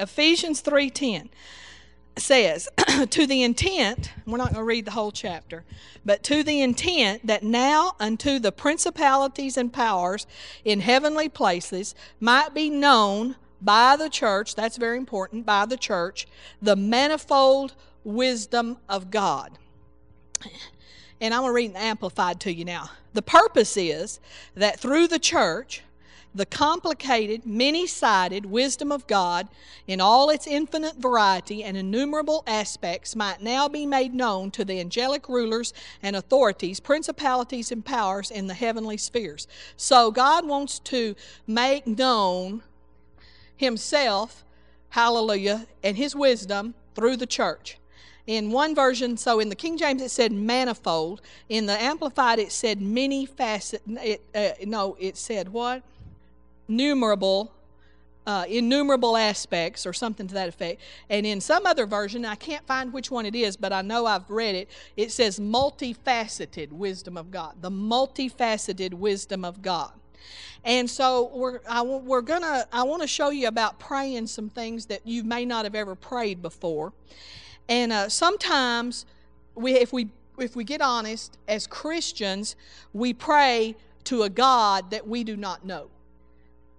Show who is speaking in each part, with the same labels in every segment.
Speaker 1: Ephesians 3:10 says, to the intent, we're not going to read the whole chapter, but to the intent that now unto the principalities and powers in heavenly places might be known by the church, that's very important, by the church, the manifold wisdom of God. And I'm going to read the Amplified to you now. The purpose is that through the church, the complicated, many sided wisdom of God in all its infinite variety and innumerable aspects might now be made known to the angelic rulers and authorities, principalities, and powers in the heavenly spheres. So God wants to make known Himself, hallelujah, and His wisdom through the church. In one version, so in the King James it said manifold. In the Amplified it said many facet. It, uh, no, it said what? Numerable, uh, innumerable aspects, or something to that effect. And in some other version, I can't find which one it is, but I know I've read it. It says multifaceted wisdom of God, the multifaceted wisdom of God. And so we're I, we're gonna I want to show you about praying some things that you may not have ever prayed before. And uh, sometimes we if we if we get honest as Christians, we pray to a God that we do not know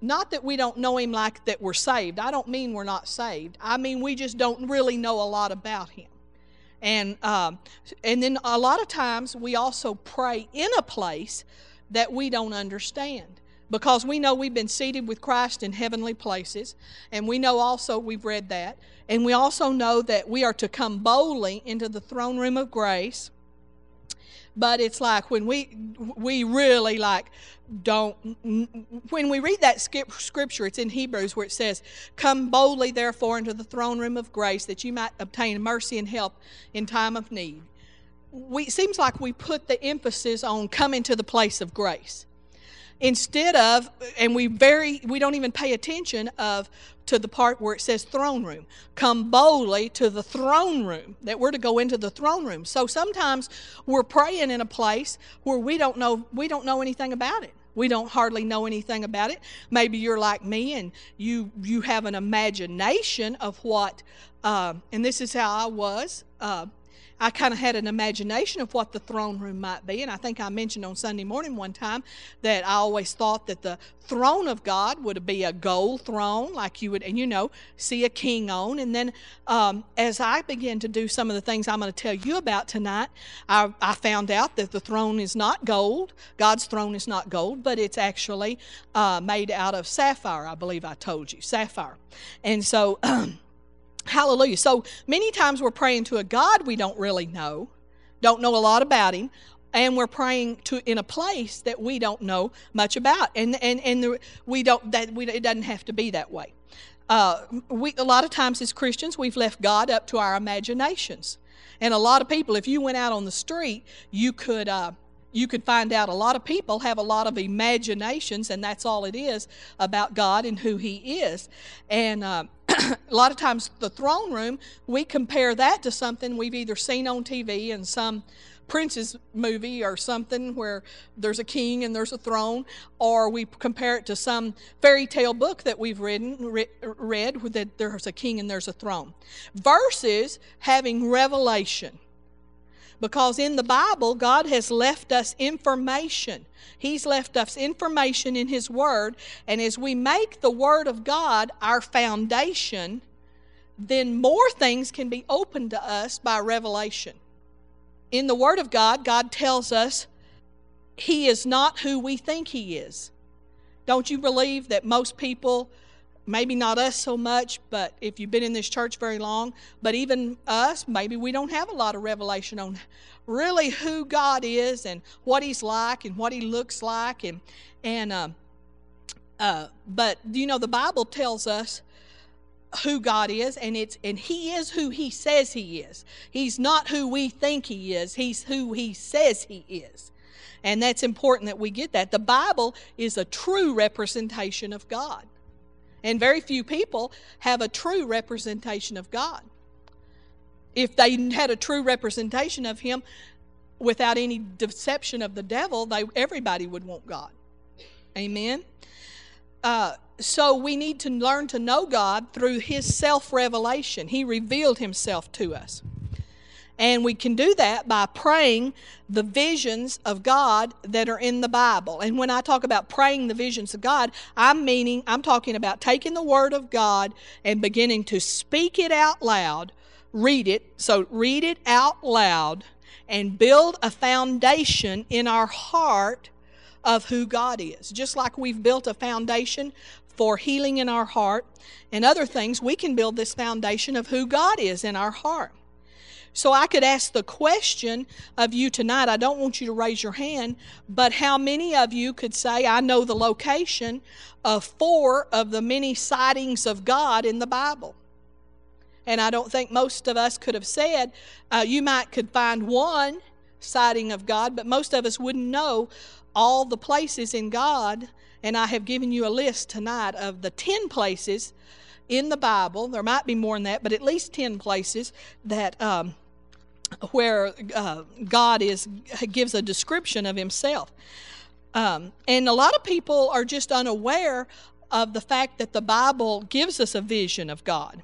Speaker 1: not that we don't know him like that we're saved. I don't mean we're not saved. I mean we just don't really know a lot about him. And um, and then a lot of times we also pray in a place that we don't understand because we know we've been seated with Christ in heavenly places, and we know also we've read that, and we also know that we are to come boldly into the throne room of grace but it's like when we we really like don't when we read that scripture it's in hebrews where it says come boldly therefore into the throne room of grace that you might obtain mercy and help in time of need. We it seems like we put the emphasis on coming to the place of grace instead of and we very we don't even pay attention of to the part where it says throne room. Come boldly to the throne room that we're to go into the throne room. So sometimes we're praying in a place where we don't know we don't know anything about it. We don't hardly know anything about it. Maybe you're like me and you you have an imagination of what uh, and this is how i was uh, I kind of had an imagination of what the throne room might be. And I think I mentioned on Sunday morning one time that I always thought that the throne of God would be a gold throne, like you would, and you know, see a king on. And then um, as I began to do some of the things I'm going to tell you about tonight, I, I, found out that the throne is not gold. God's throne is not gold, but it's actually uh, made out of sapphire, I believe I told you, sapphire. And so, Hallelujah. So many times we're praying to a God we don't really know, don't know a lot about Him, and we're praying to in a place that we don't know much about, and and and the, we don't that we it doesn't have to be that way. Uh, we a lot of times as Christians we've left God up to our imaginations, and a lot of people, if you went out on the street, you could. Uh, you could find out a lot of people have a lot of imaginations, and that's all it is about God and who He is. And uh, a lot of times, the throne room, we compare that to something we've either seen on TV in some prince's movie or something where there's a king and there's a throne, or we compare it to some fairy tale book that we've written, re- read that there's a king and there's a throne, versus having revelation because in the Bible, God has left us information. He's left us information in His Word, and as we make the Word of God our foundation, then more things can be opened to us by revelation. In the Word of God, God tells us He is not who we think He is. Don't you believe that most people maybe not us so much, but if you've been in this church very long, but even us, maybe we don't have a lot of revelation on really who God is and what He's like and what He looks like, and and uh, uh, but you know the Bible tells us who God is, and it's and He is who He says He is. He's not who we think He is. He's who He says He is. And that's important that we get that. The Bible is a true representation of God. And very few people have a true representation of God. If they had a true representation of Him without any deception of the devil, they, everybody would want God. Amen. Uh, so we need to learn to know God through His self revelation. He revealed Himself to us. And we can do that by praying the visions of God that are in the Bible. And when I talk about praying the visions of God, I'm meaning, I'm talking about taking the Word of God and beginning to speak it out loud, read it. So read it out loud and build a foundation in our heart of who God is. Just like we've built a foundation for healing in our heart and other things, we can build this foundation of who God is in our heart. So I could ask the question of you tonight. I don't want you to raise your hand, but how many of you could say, I know the location of four of the many sightings of God in the Bible? And I don't think most of us could have said, uh, you might could find one sighting of God, but most of us wouldn't know all the places in God. And I have given you a list tonight of the 10 places in the Bible. There might be more than that, but at least 10 places that um, where uh, God is gives a description of Himself. Um, and a lot of people are just unaware of the fact that the Bible gives us a vision of God.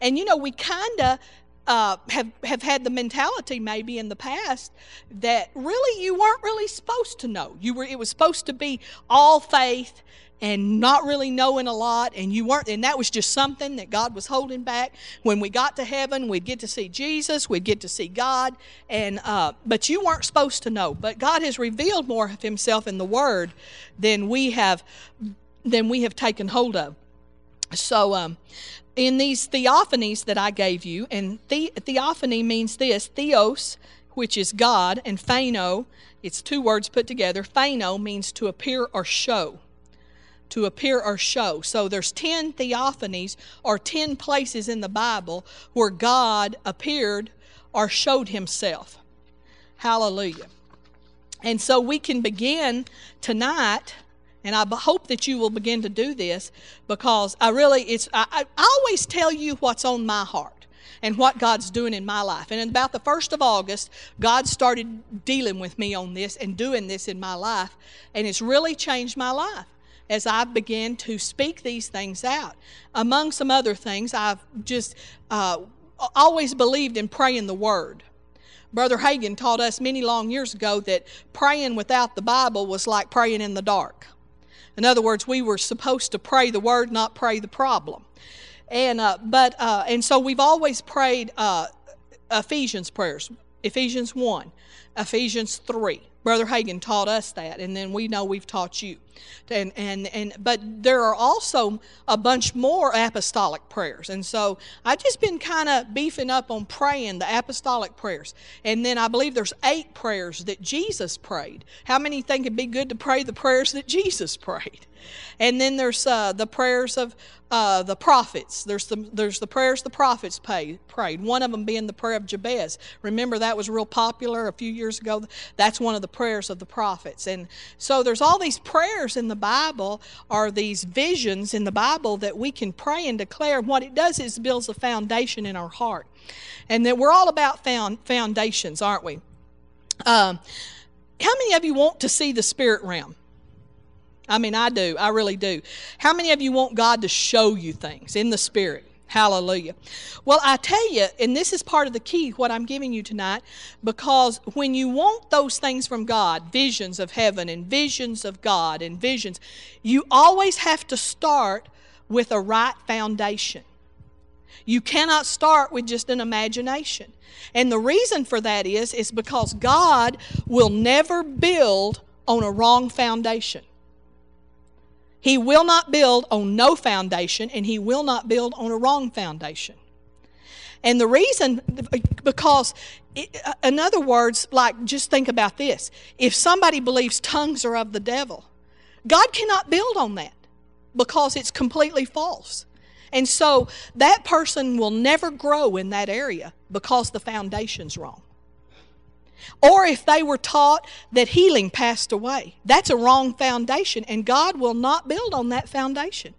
Speaker 1: And you know, we kind of uh, have have had the mentality maybe in the past that really you weren't really supposed to know. You were it was supposed to be all faith and not really knowing a lot and you weren't and that was just something that god was holding back. When we got to heaven we'd get to see jesus we'd get to see god and uh, but you weren't supposed to know. But god has revealed more of himself in the word than we have than we have taken hold of. So um, in these theophanies that i gave you and the, theophany means this theos which is god and phano it's two words put together. Phano means to appear or show to appear or show. So there's 10 theophanies or 10 places in the Bible where God appeared or showed himself. Hallelujah. And so we can begin tonight and I hope that you will begin to do this because I really it's I, I always tell you what's on my heart and what God's doing in my life. And about the 1st of August, God started dealing with me on this and doing this in my life, and it's really changed my life as I began to speak these things out. Among some other things, I've just uh, always believed in praying the Word. Brother Hagin taught us many long years ago that praying without the Bible was like praying in the dark. In other words, we were supposed to pray the Word, not pray the problem. And uh, but uh, and so we've always prayed uh, Ephesians prayers, Ephesians one, Ephesians three. Brother Hagin taught us that, and then we know we've taught you. And, and, and, but there are also a bunch more apostolic prayers. And so I've just been kind of beefing up on praying the apostolic prayers. And then I believe there's eight prayers that Jesus prayed. How many think it'd be good to pray the prayers that Jesus prayed? And then there's uh, the prayers of uh, the prophets. There's the, there's the prayers the prophets pay, prayed. One of them being the prayer of Jabez. Remember that was real popular a few years ago. That's one of the prayers of the prophets. And so there's all these prayers in the Bible, are these visions in the Bible that we can pray and declare. What it does is builds a foundation in our heart. And that we're all about found, foundations, aren't we? Um, how many of you want to see the spirit realm? I mean, I do. I really do. How many of you want God to show you things in the Spirit? Hallelujah. Well, I tell you, and this is part of the key, what I'm giving you tonight, because when you want those things from God, visions of heaven and visions of God and visions, you always have to start with a right foundation. You cannot start with just an imagination. And the reason for that is is because God will never build on a wrong foundation. He will not build on no foundation, and he will not build on a wrong foundation. And the reason, because, uh, in other words, like just think about this if somebody believes tongues are of the devil, God cannot build on that because it's completely false. And so that person will never grow in that area because the foundation's wrong. Or if they were taught that healing passed away, that's a wrong foundation, and God will not build on that foundation.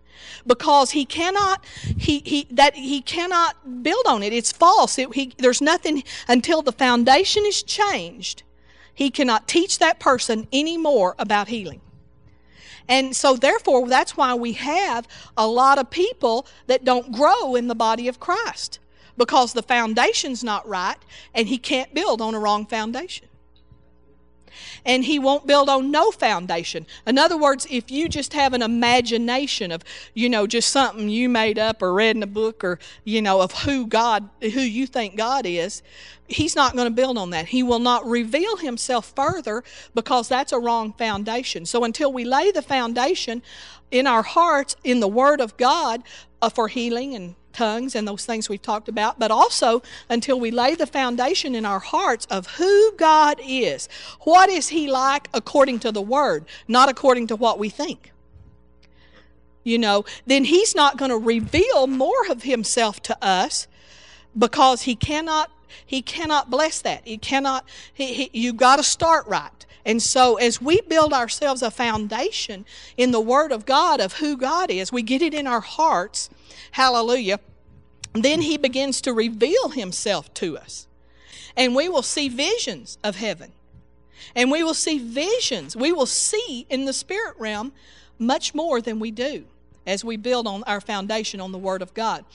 Speaker 1: Because he cannot he, he that he cannot build on it. It's false. It, he, there's nothing until the foundation is changed he cannot teach that person any more about healing. And so, therefore, that's why we have a lot of people that don't grow in the body of Christ because the foundation's not right and he can't build on a wrong foundation and he won't build on no foundation. In other words, if you just have an imagination of, you know, just something you made up or read in a book or, you know, of who God, who you think God is, he's not going to build on that. He will not reveal himself further because that's a wrong foundation. So until we lay the foundation in our hearts in the Word of God uh, for healing and tongues and those things we've talked about, but also until we lay the foundation in our hearts of who God is. What is He like according to the Word, not according to what we think? You know, then He's not going to reveal more of Himself to us because He cannot. He cannot bless that. He cannot. He, he, you got to start right. And so, as we build ourselves a foundation in the Word of God of who God is, we get it in our hearts Hallelujah. Then he begins to reveal himself to us. And we will see visions of heaven. And we will see visions. We will see in the spirit realm much more than we do as we build on our foundation on the Word of God.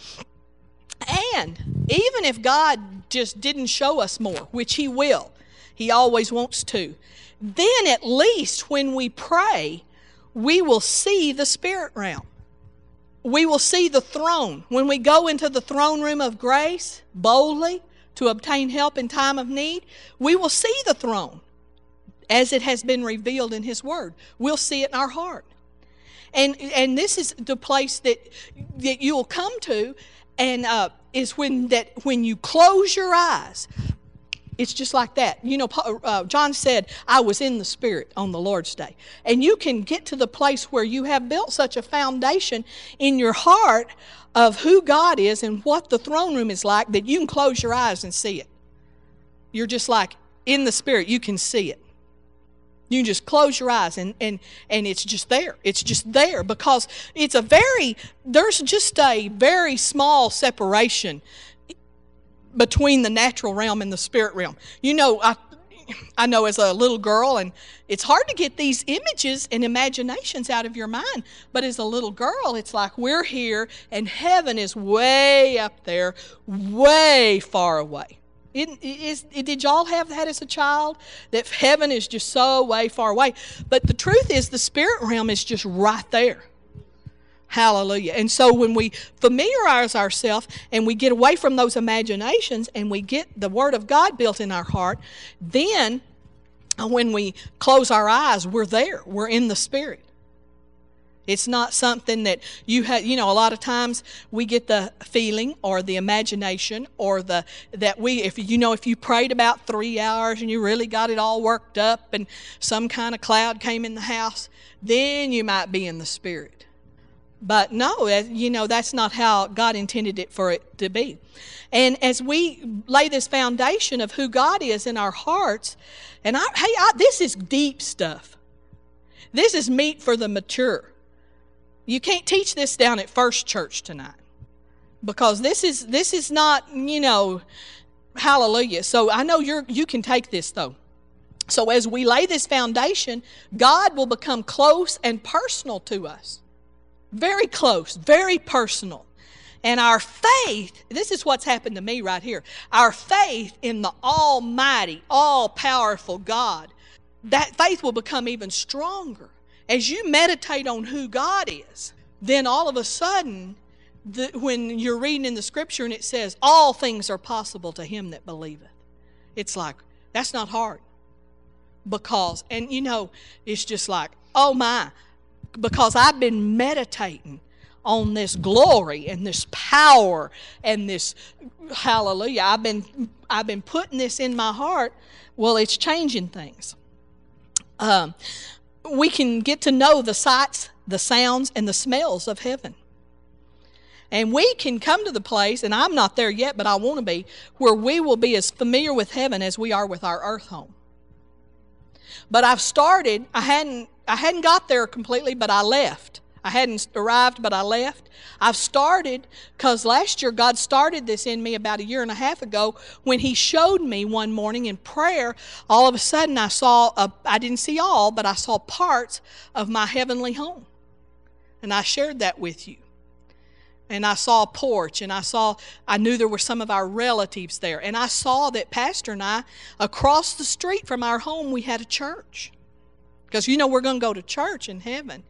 Speaker 1: And even if God just didn't show us more, which He will, He always wants to, then at least when we pray, we will see the spirit realm we will see the throne. When we go into the throne room of grace boldly to obtain help in time of need, we will see the throne as it has been revealed in His Word. We'll see it in our heart. And, and this is the place that, that you'll come to, and uh, is when, that when you close your eyes, it's just like that. You know, uh, John said, I was in the Spirit on the Lord's day. And you can get to the place where you have built such a foundation in your heart of who God is and what the throne room is like that you can close your eyes and see it. You're just like in the Spirit, you can see it. You just close your eyes and, and, and it's just there. It's just there because it's a very, there's just a very small separation between the natural realm and the spirit realm. You know, I, I know as a little girl, and it's hard to get these images and imaginations out of your mind. But as a little girl, it's like we're here and heaven is way up there, way far away. It, it, it, did y'all have that as a child? That heaven is just so way far away. But the truth is, the spirit realm is just right there. Hallelujah. And so when we familiarize ourselves and we get away from those imaginations and we get the Word of God built in our heart, then uh, when we close our eyes, we're there. We're in the Spirit. It's not something that you have, you know, a lot of times we get the feeling or the imagination or the, that we, if you know, if you prayed about three hours and you really got it all worked up and some kind of cloud came in the house, then you might be in the Spirit. But no, you know, that's not how God intended it for it to be. And as we lay this foundation of who God is in our hearts, and I, hey, I, this is deep stuff. This is meat for the mature. You can't teach this down at First Church tonight because this is this is not you know hallelujah. So I know you're you can take this though. So as we lay this foundation, God will become close and personal to us. Very close, very personal. And our faith, this is what's happened to me right here. Our faith in the Almighty, all powerful God, that faith will become even stronger. As you meditate on who God is, then all of a sudden, the, when you're reading in the scripture and it says, All things are possible to him that believeth, it's like, that's not hard. Because, and you know, it's just like, oh my, because I've been meditating on this glory and this power and this hallelujah. I've been I've been putting this in my heart. Well, it's changing things. Um, we can get to know the sights, the sounds, and the smells of heaven. And we can come to the place, and I'm not there yet, but I want to be, where we will be as familiar with heaven as we are with our earth home. But I've started, I hadn't I hadn't got there completely, but I left. I hadn't arrived, but I left. I've started because last year God started this in me about a year and a half ago when He showed me one morning in prayer. All of a sudden, I saw, a, I didn't see all, but I saw parts of my heavenly home. And I shared that with you. And I saw a porch, and I saw, I knew there were some of our relatives there. And I saw that Pastor and I, across the street from our home, we had a church. Because you know we're going to go to church in heaven.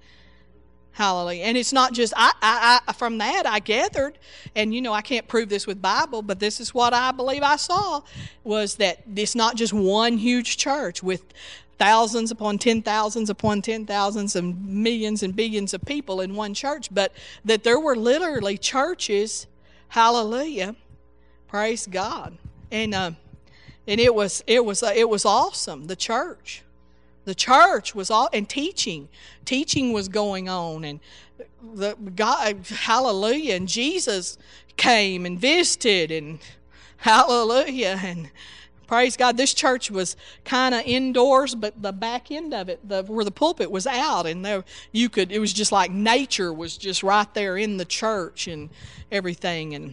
Speaker 1: Hallelujah. And it's not just I, I, I from that I gathered, and you know I can't prove this with Bible, but this is what I believe I saw was that it's not just one huge church with thousands upon ten thousands upon ten thousands and millions and billions of people in one church, but that there were literally churches, hallelujah, praise God. And uh, and it was it was uh, it was awesome, the church. The church was all and teaching. Teaching was going on and the God hallelujah and Jesus came and visited and hallelujah and praise God. This church was kind of indoors, but the back end of it, the, where the pulpit was out, and there you could. It was just like nature was just right there in the church and everything, and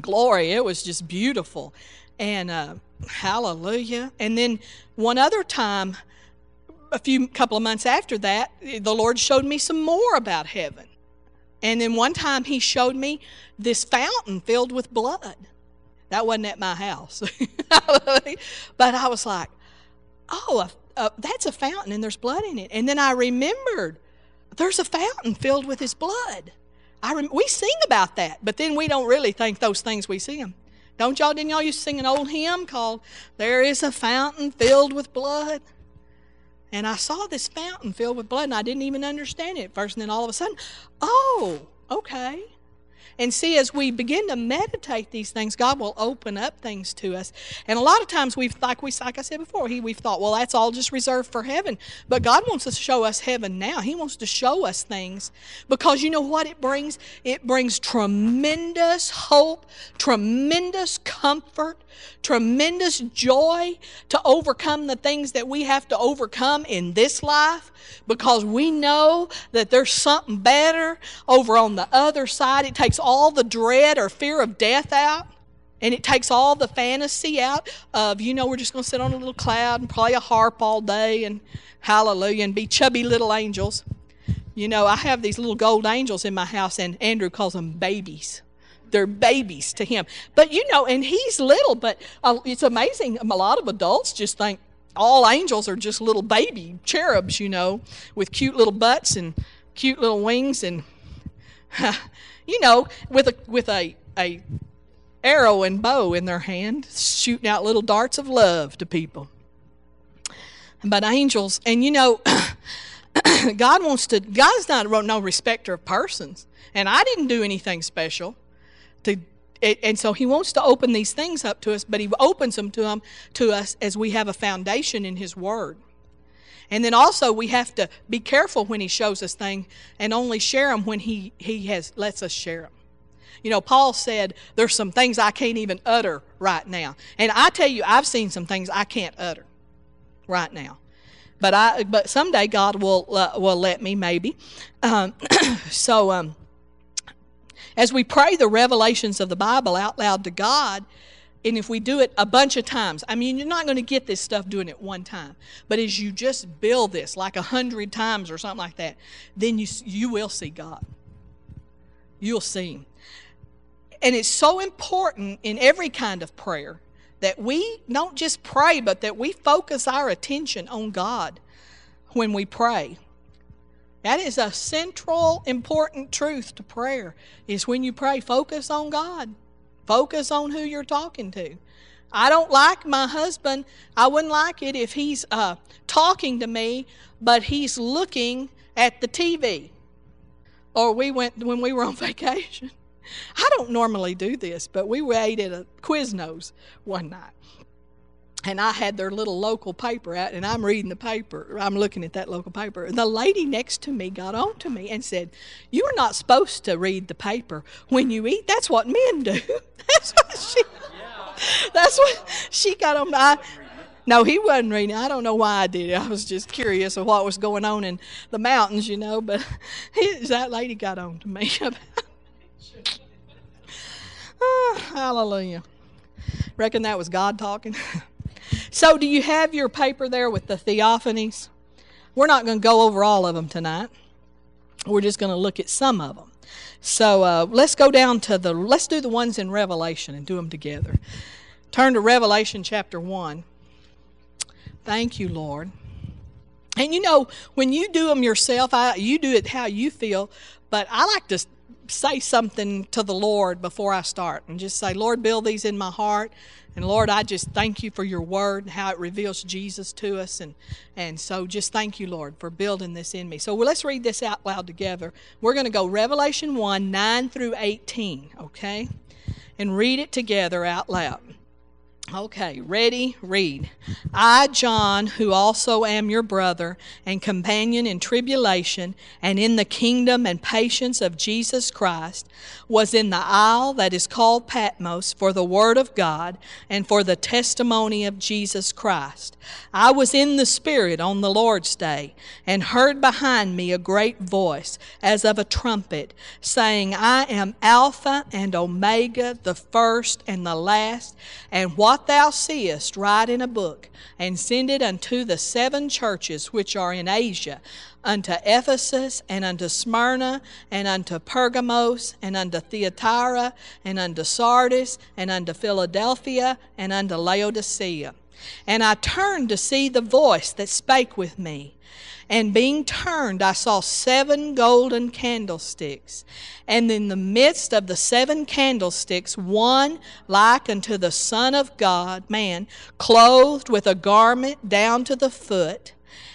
Speaker 1: glory. It was just beautiful, and uh, hallelujah. And then one other time, a few couple of months after that, the Lord showed me some more about heaven. And then one time he showed me this fountain filled with blood. That wasn't at my house. but I was like, oh, that's a fountain and there's blood in it. And then I remembered there's a fountain filled with his blood. I rem- we sing about that, but then we don't really think those things we see them. Don't y'all, didn't y'all used to sing an old hymn called There is a Fountain Filled with Blood? And I saw this fountain filled with blood, and I didn't even understand it at first. And then all of a sudden, oh, okay. And see, as we begin to meditate these things, God will open up things to us. And a lot of times we've like we like I said before, he we've thought, well, that's all just reserved for heaven. But God wants to show us heaven now. He wants to show us things because you know what it brings? It brings tremendous hope, tremendous comfort, tremendous joy to overcome the things that we have to overcome in this life because we know that there's something better over on the other side. It takes all the dread or fear of death out. And it takes all the fantasy out of, you know, we're just going to sit on a little cloud and play a harp all day and hallelujah and be chubby little angels. You know, I have these little gold angels in my house, and Andrew calls them babies. They're babies to him. But, you know, and he's little, but uh, it's amazing. A lot of adults just think, all angels are just little baby cherubs, you know, with cute little butts and cute little wings and you know, with a with a a arrow and bow in their hand, shooting out little darts of love to people. But angels, and you know, God wants to. God's not no respecter of persons, and I didn't do anything special to and so he wants to open these things up to us, but he opens them to them to us as we have a foundation in his word. And then also we have to be careful when he shows us things and only share them when he, he has lets us share them. You know, Paul said, There's some things I can't even utter right now. And I tell you, I've seen some things I can't utter right now. But I but someday God will uh, will let me maybe. Um, so um, as we pray the revelations of the Bible out loud to God, and if we do it a bunch of times, I mean, you're not going to get this stuff doing it one time. But as you just build this like a hundred times or something like that, then you you will see God. You'll see Him. And it's so important in every kind of prayer that we don't just pray, but that we focus our attention on God when we pray. That is a central important truth to prayer is when you pray focus on God. Focus on who you're talking to. I don't like my husband. I wouldn't like it if he's uh, talking to me, but he's looking at the TV. Or we went when we were on vacation. I don't normally do this, but we ate at a Quiznos one night and I had their little local paper out, and I'm reading the paper. I'm looking at that local paper. And the lady next to me got on to me and said, You are not supposed to read the paper when you eat. That's what men do. that's what she. That's what she got on. I, No, he wasn't reading. I don't know why I did it. I was just curious of what was going on in the mountains, you know. But that lady got on to me about. oh, ah, hallelujah. Reckon that was God talking. So, do you have your paper there with the theophanies? We're not going to go over all of them tonight. We're just going to look at some of them. So uh, let's go down to the, let's do the ones in Revelation and do them together. Turn to Revelation chapter 1. Thank you, Lord. And you know, when you do them yourself, I, you do it how you feel, but I like to say something to the Lord before I start and just say, Lord, build these in my heart. And Lord, I just thank you for your word and how it reveals Jesus to us. And, and so just thank you, Lord, for building this in me. So well, let's read this out loud together. We're going to go Revelation 1 9 through 18, okay? And read it together out loud. Okay, ready? Read. I, John, who also am your brother and companion in tribulation and in the kingdom and patience of Jesus Christ, was in the isle that is called Patmos for the word of God and for the testimony of Jesus Christ. I was in the Spirit on the Lord's day and heard behind me a great voice as of a trumpet, saying, I am Alpha and Omega, the first and the last, and what what thou seest, write in a book, and send it unto the seven churches which are in Asia, unto Ephesus, and unto Smyrna, and unto Pergamos, and unto Thyatira, and unto Sardis, and unto Philadelphia, and unto Laodicea. And I turned to see the voice that spake with me. And being turned, I saw seven golden candlesticks. And in the midst of the seven candlesticks, one like unto the Son of God, man, clothed with a garment down to the foot,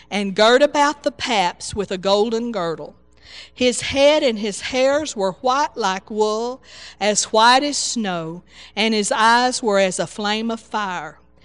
Speaker 1: and girt about the paps with a golden girdle. His head and his hairs were white like wool, as white as snow, and his eyes were as a flame of fire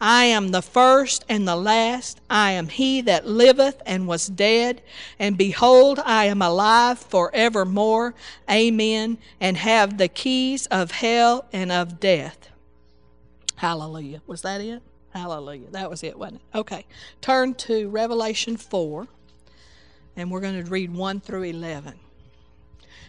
Speaker 1: I am the first and the last. I am he that liveth and was dead. And behold, I am alive forevermore. Amen. And have the keys of hell and of death. Hallelujah. Was that it? Hallelujah. That was it, wasn't it? Okay. Turn to Revelation 4, and we're going to read 1 through 11.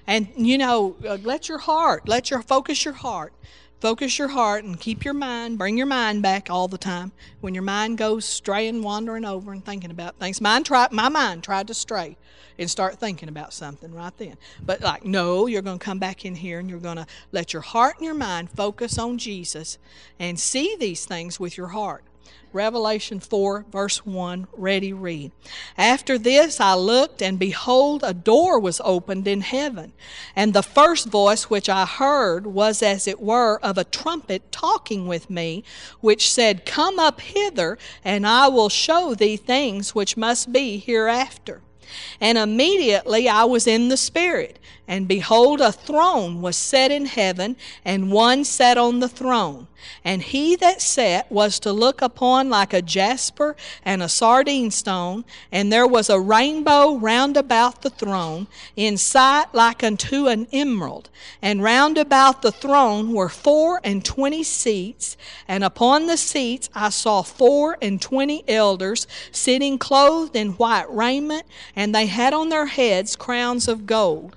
Speaker 1: And, you know, uh, let your heart, let your focus your heart focus your heart and keep your mind, bring your mind back all the time. When your mind goes straying, wandering over and thinking about things, mine my mind tried to stray and start thinking about something right then. But like, no, you're going to come back in here and you're going to let your heart and your mind focus on Jesus and see these things with your heart. Revelation 4, verse 1, ready, read. After this I looked, and behold, a door was opened in heaven. And the first voice which I heard was as it were of a trumpet talking with me, which said, Come up hither, and I will show thee things which must be hereafter. And immediately I was in the Spirit, and behold, a throne was set in heaven, and one sat on the throne. And he that sat was to look upon like a jasper and a sardine stone, and there was a rainbow round about the throne, in sight like unto an emerald. And round about the throne were four and twenty seats, and upon the seats I saw four and twenty elders sitting clothed in white raiment, and they had on their heads crowns of gold.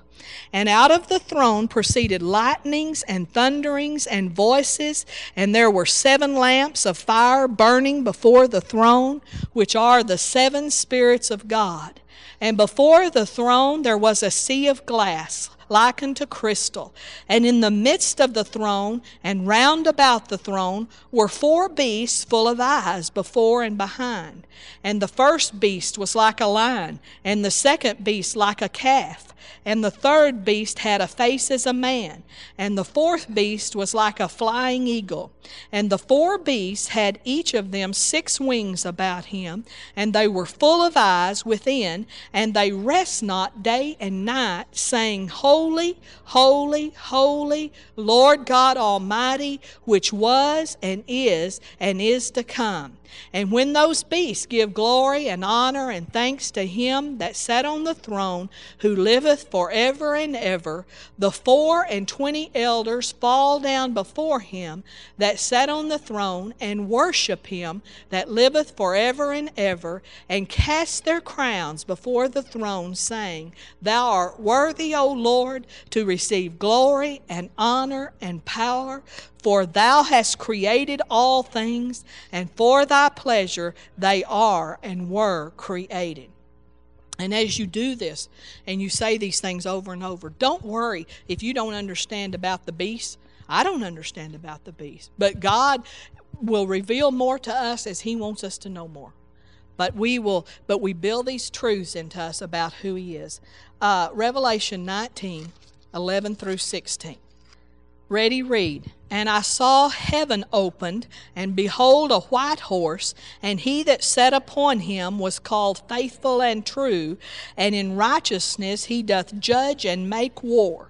Speaker 1: And out of the throne proceeded lightnings and thunderings and voices, and there were seven lamps of fire burning before the throne, which are the seven spirits of God. And before the throne there was a sea of glass like unto crystal. And in the midst of the throne and round about the throne were four beasts full of eyes before and behind. And the first beast was like a lion, and the second beast like a calf. And the third beast had a face as a man, and the fourth beast was like a flying eagle. And the four beasts had each of them six wings about him, and they were full of eyes within, and they rest not day and night, saying, Holy, holy, holy, holy Lord God Almighty, which was and is and is to come. And when those beasts give glory and honor and thanks to him that sat on the throne, who liveth forever and ever, the four and twenty elders fall down before him that sat on the throne and worship him that liveth forever and ever, and cast their crowns before the throne, saying, Thou art worthy, O Lord, to receive glory and honor and power. For thou hast created all things, and for thy pleasure they are and were created. And as you do this and you say these things over and over, don't worry if you don't understand about the beast. I don't understand about the beast. But God will reveal more to us as He wants us to know more. But we will, but we build these truths into us about who He is. Uh, Revelation 19, 11 through 16. Ready, read. And I saw heaven opened, and behold, a white horse, and he that sat upon him was called Faithful and True, and in righteousness he doth judge and make war.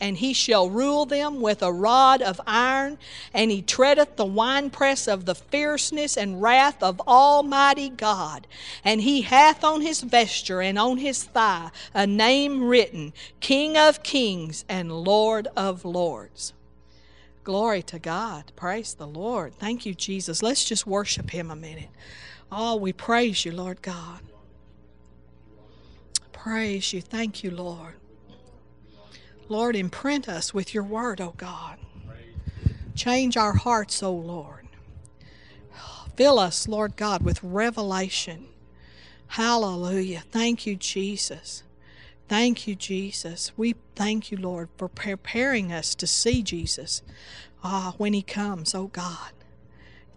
Speaker 1: and he shall rule them with a rod of iron. And he treadeth the winepress of the fierceness and wrath of Almighty God. And he hath on his vesture and on his thigh a name written King of Kings and Lord of Lords. Glory to God. Praise the Lord. Thank you, Jesus. Let's just worship Him a minute. Oh, we praise you, Lord God. Praise you. Thank you, Lord. Lord, imprint us with your word, O God. Change our hearts, O Lord. Fill us, Lord God, with revelation. Hallelujah. Thank you, Jesus. Thank you, Jesus. We thank you, Lord, for preparing us to see Jesus ah, when He comes, oh God.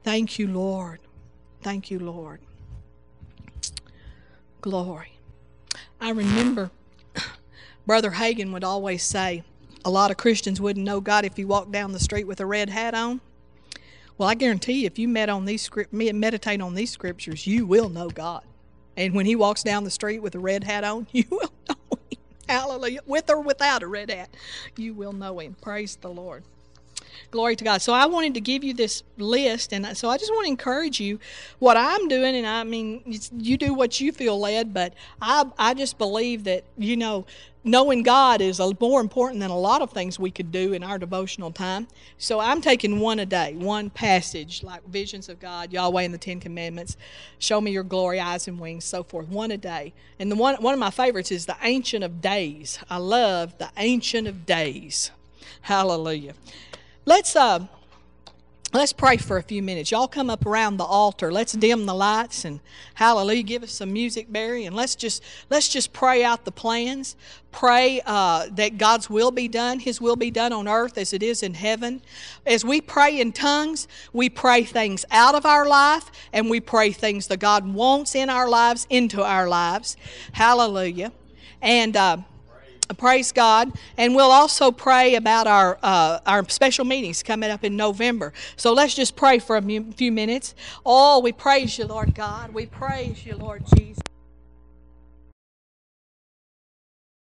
Speaker 1: Thank you, Lord. Thank you, Lord. Glory. I remember Brother Hagin would always say, a lot of Christians wouldn't know God if you walked down the street with a red hat on. Well, I guarantee you, if you on these meditate on these scriptures, you will know God. And when He walks down the street with a red hat on, you will know Him. Hallelujah. With or without a red hat, you will know him. Praise the Lord. Glory to God. So I wanted to give you this list, and so I just want to encourage you. What I'm doing, and I mean, you do what you feel led, but I I just believe that you know knowing God is more important than a lot of things we could do in our devotional time. So I'm taking one a day, one passage, like visions of God, Yahweh and the Ten Commandments, show me your glory, eyes and wings, so forth, one a day. And the one one of my favorites is the Ancient of Days. I love the Ancient of Days. Hallelujah. Let's uh, let's pray for a few minutes. Y'all come up around the altar. Let's dim the lights and hallelujah. Give us some music, Barry, and let's just let's just pray out the plans. Pray uh, that God's will be done. His will be done on earth as it is in heaven. As we pray in tongues, we pray things out of our life, and we pray things that God wants in our lives into our lives. Hallelujah. And uh, Praise God. And we'll also pray about our, uh, our special meetings coming up in November. So let's just pray for a few minutes. Oh, we praise you, Lord God. We praise you, Lord Jesus.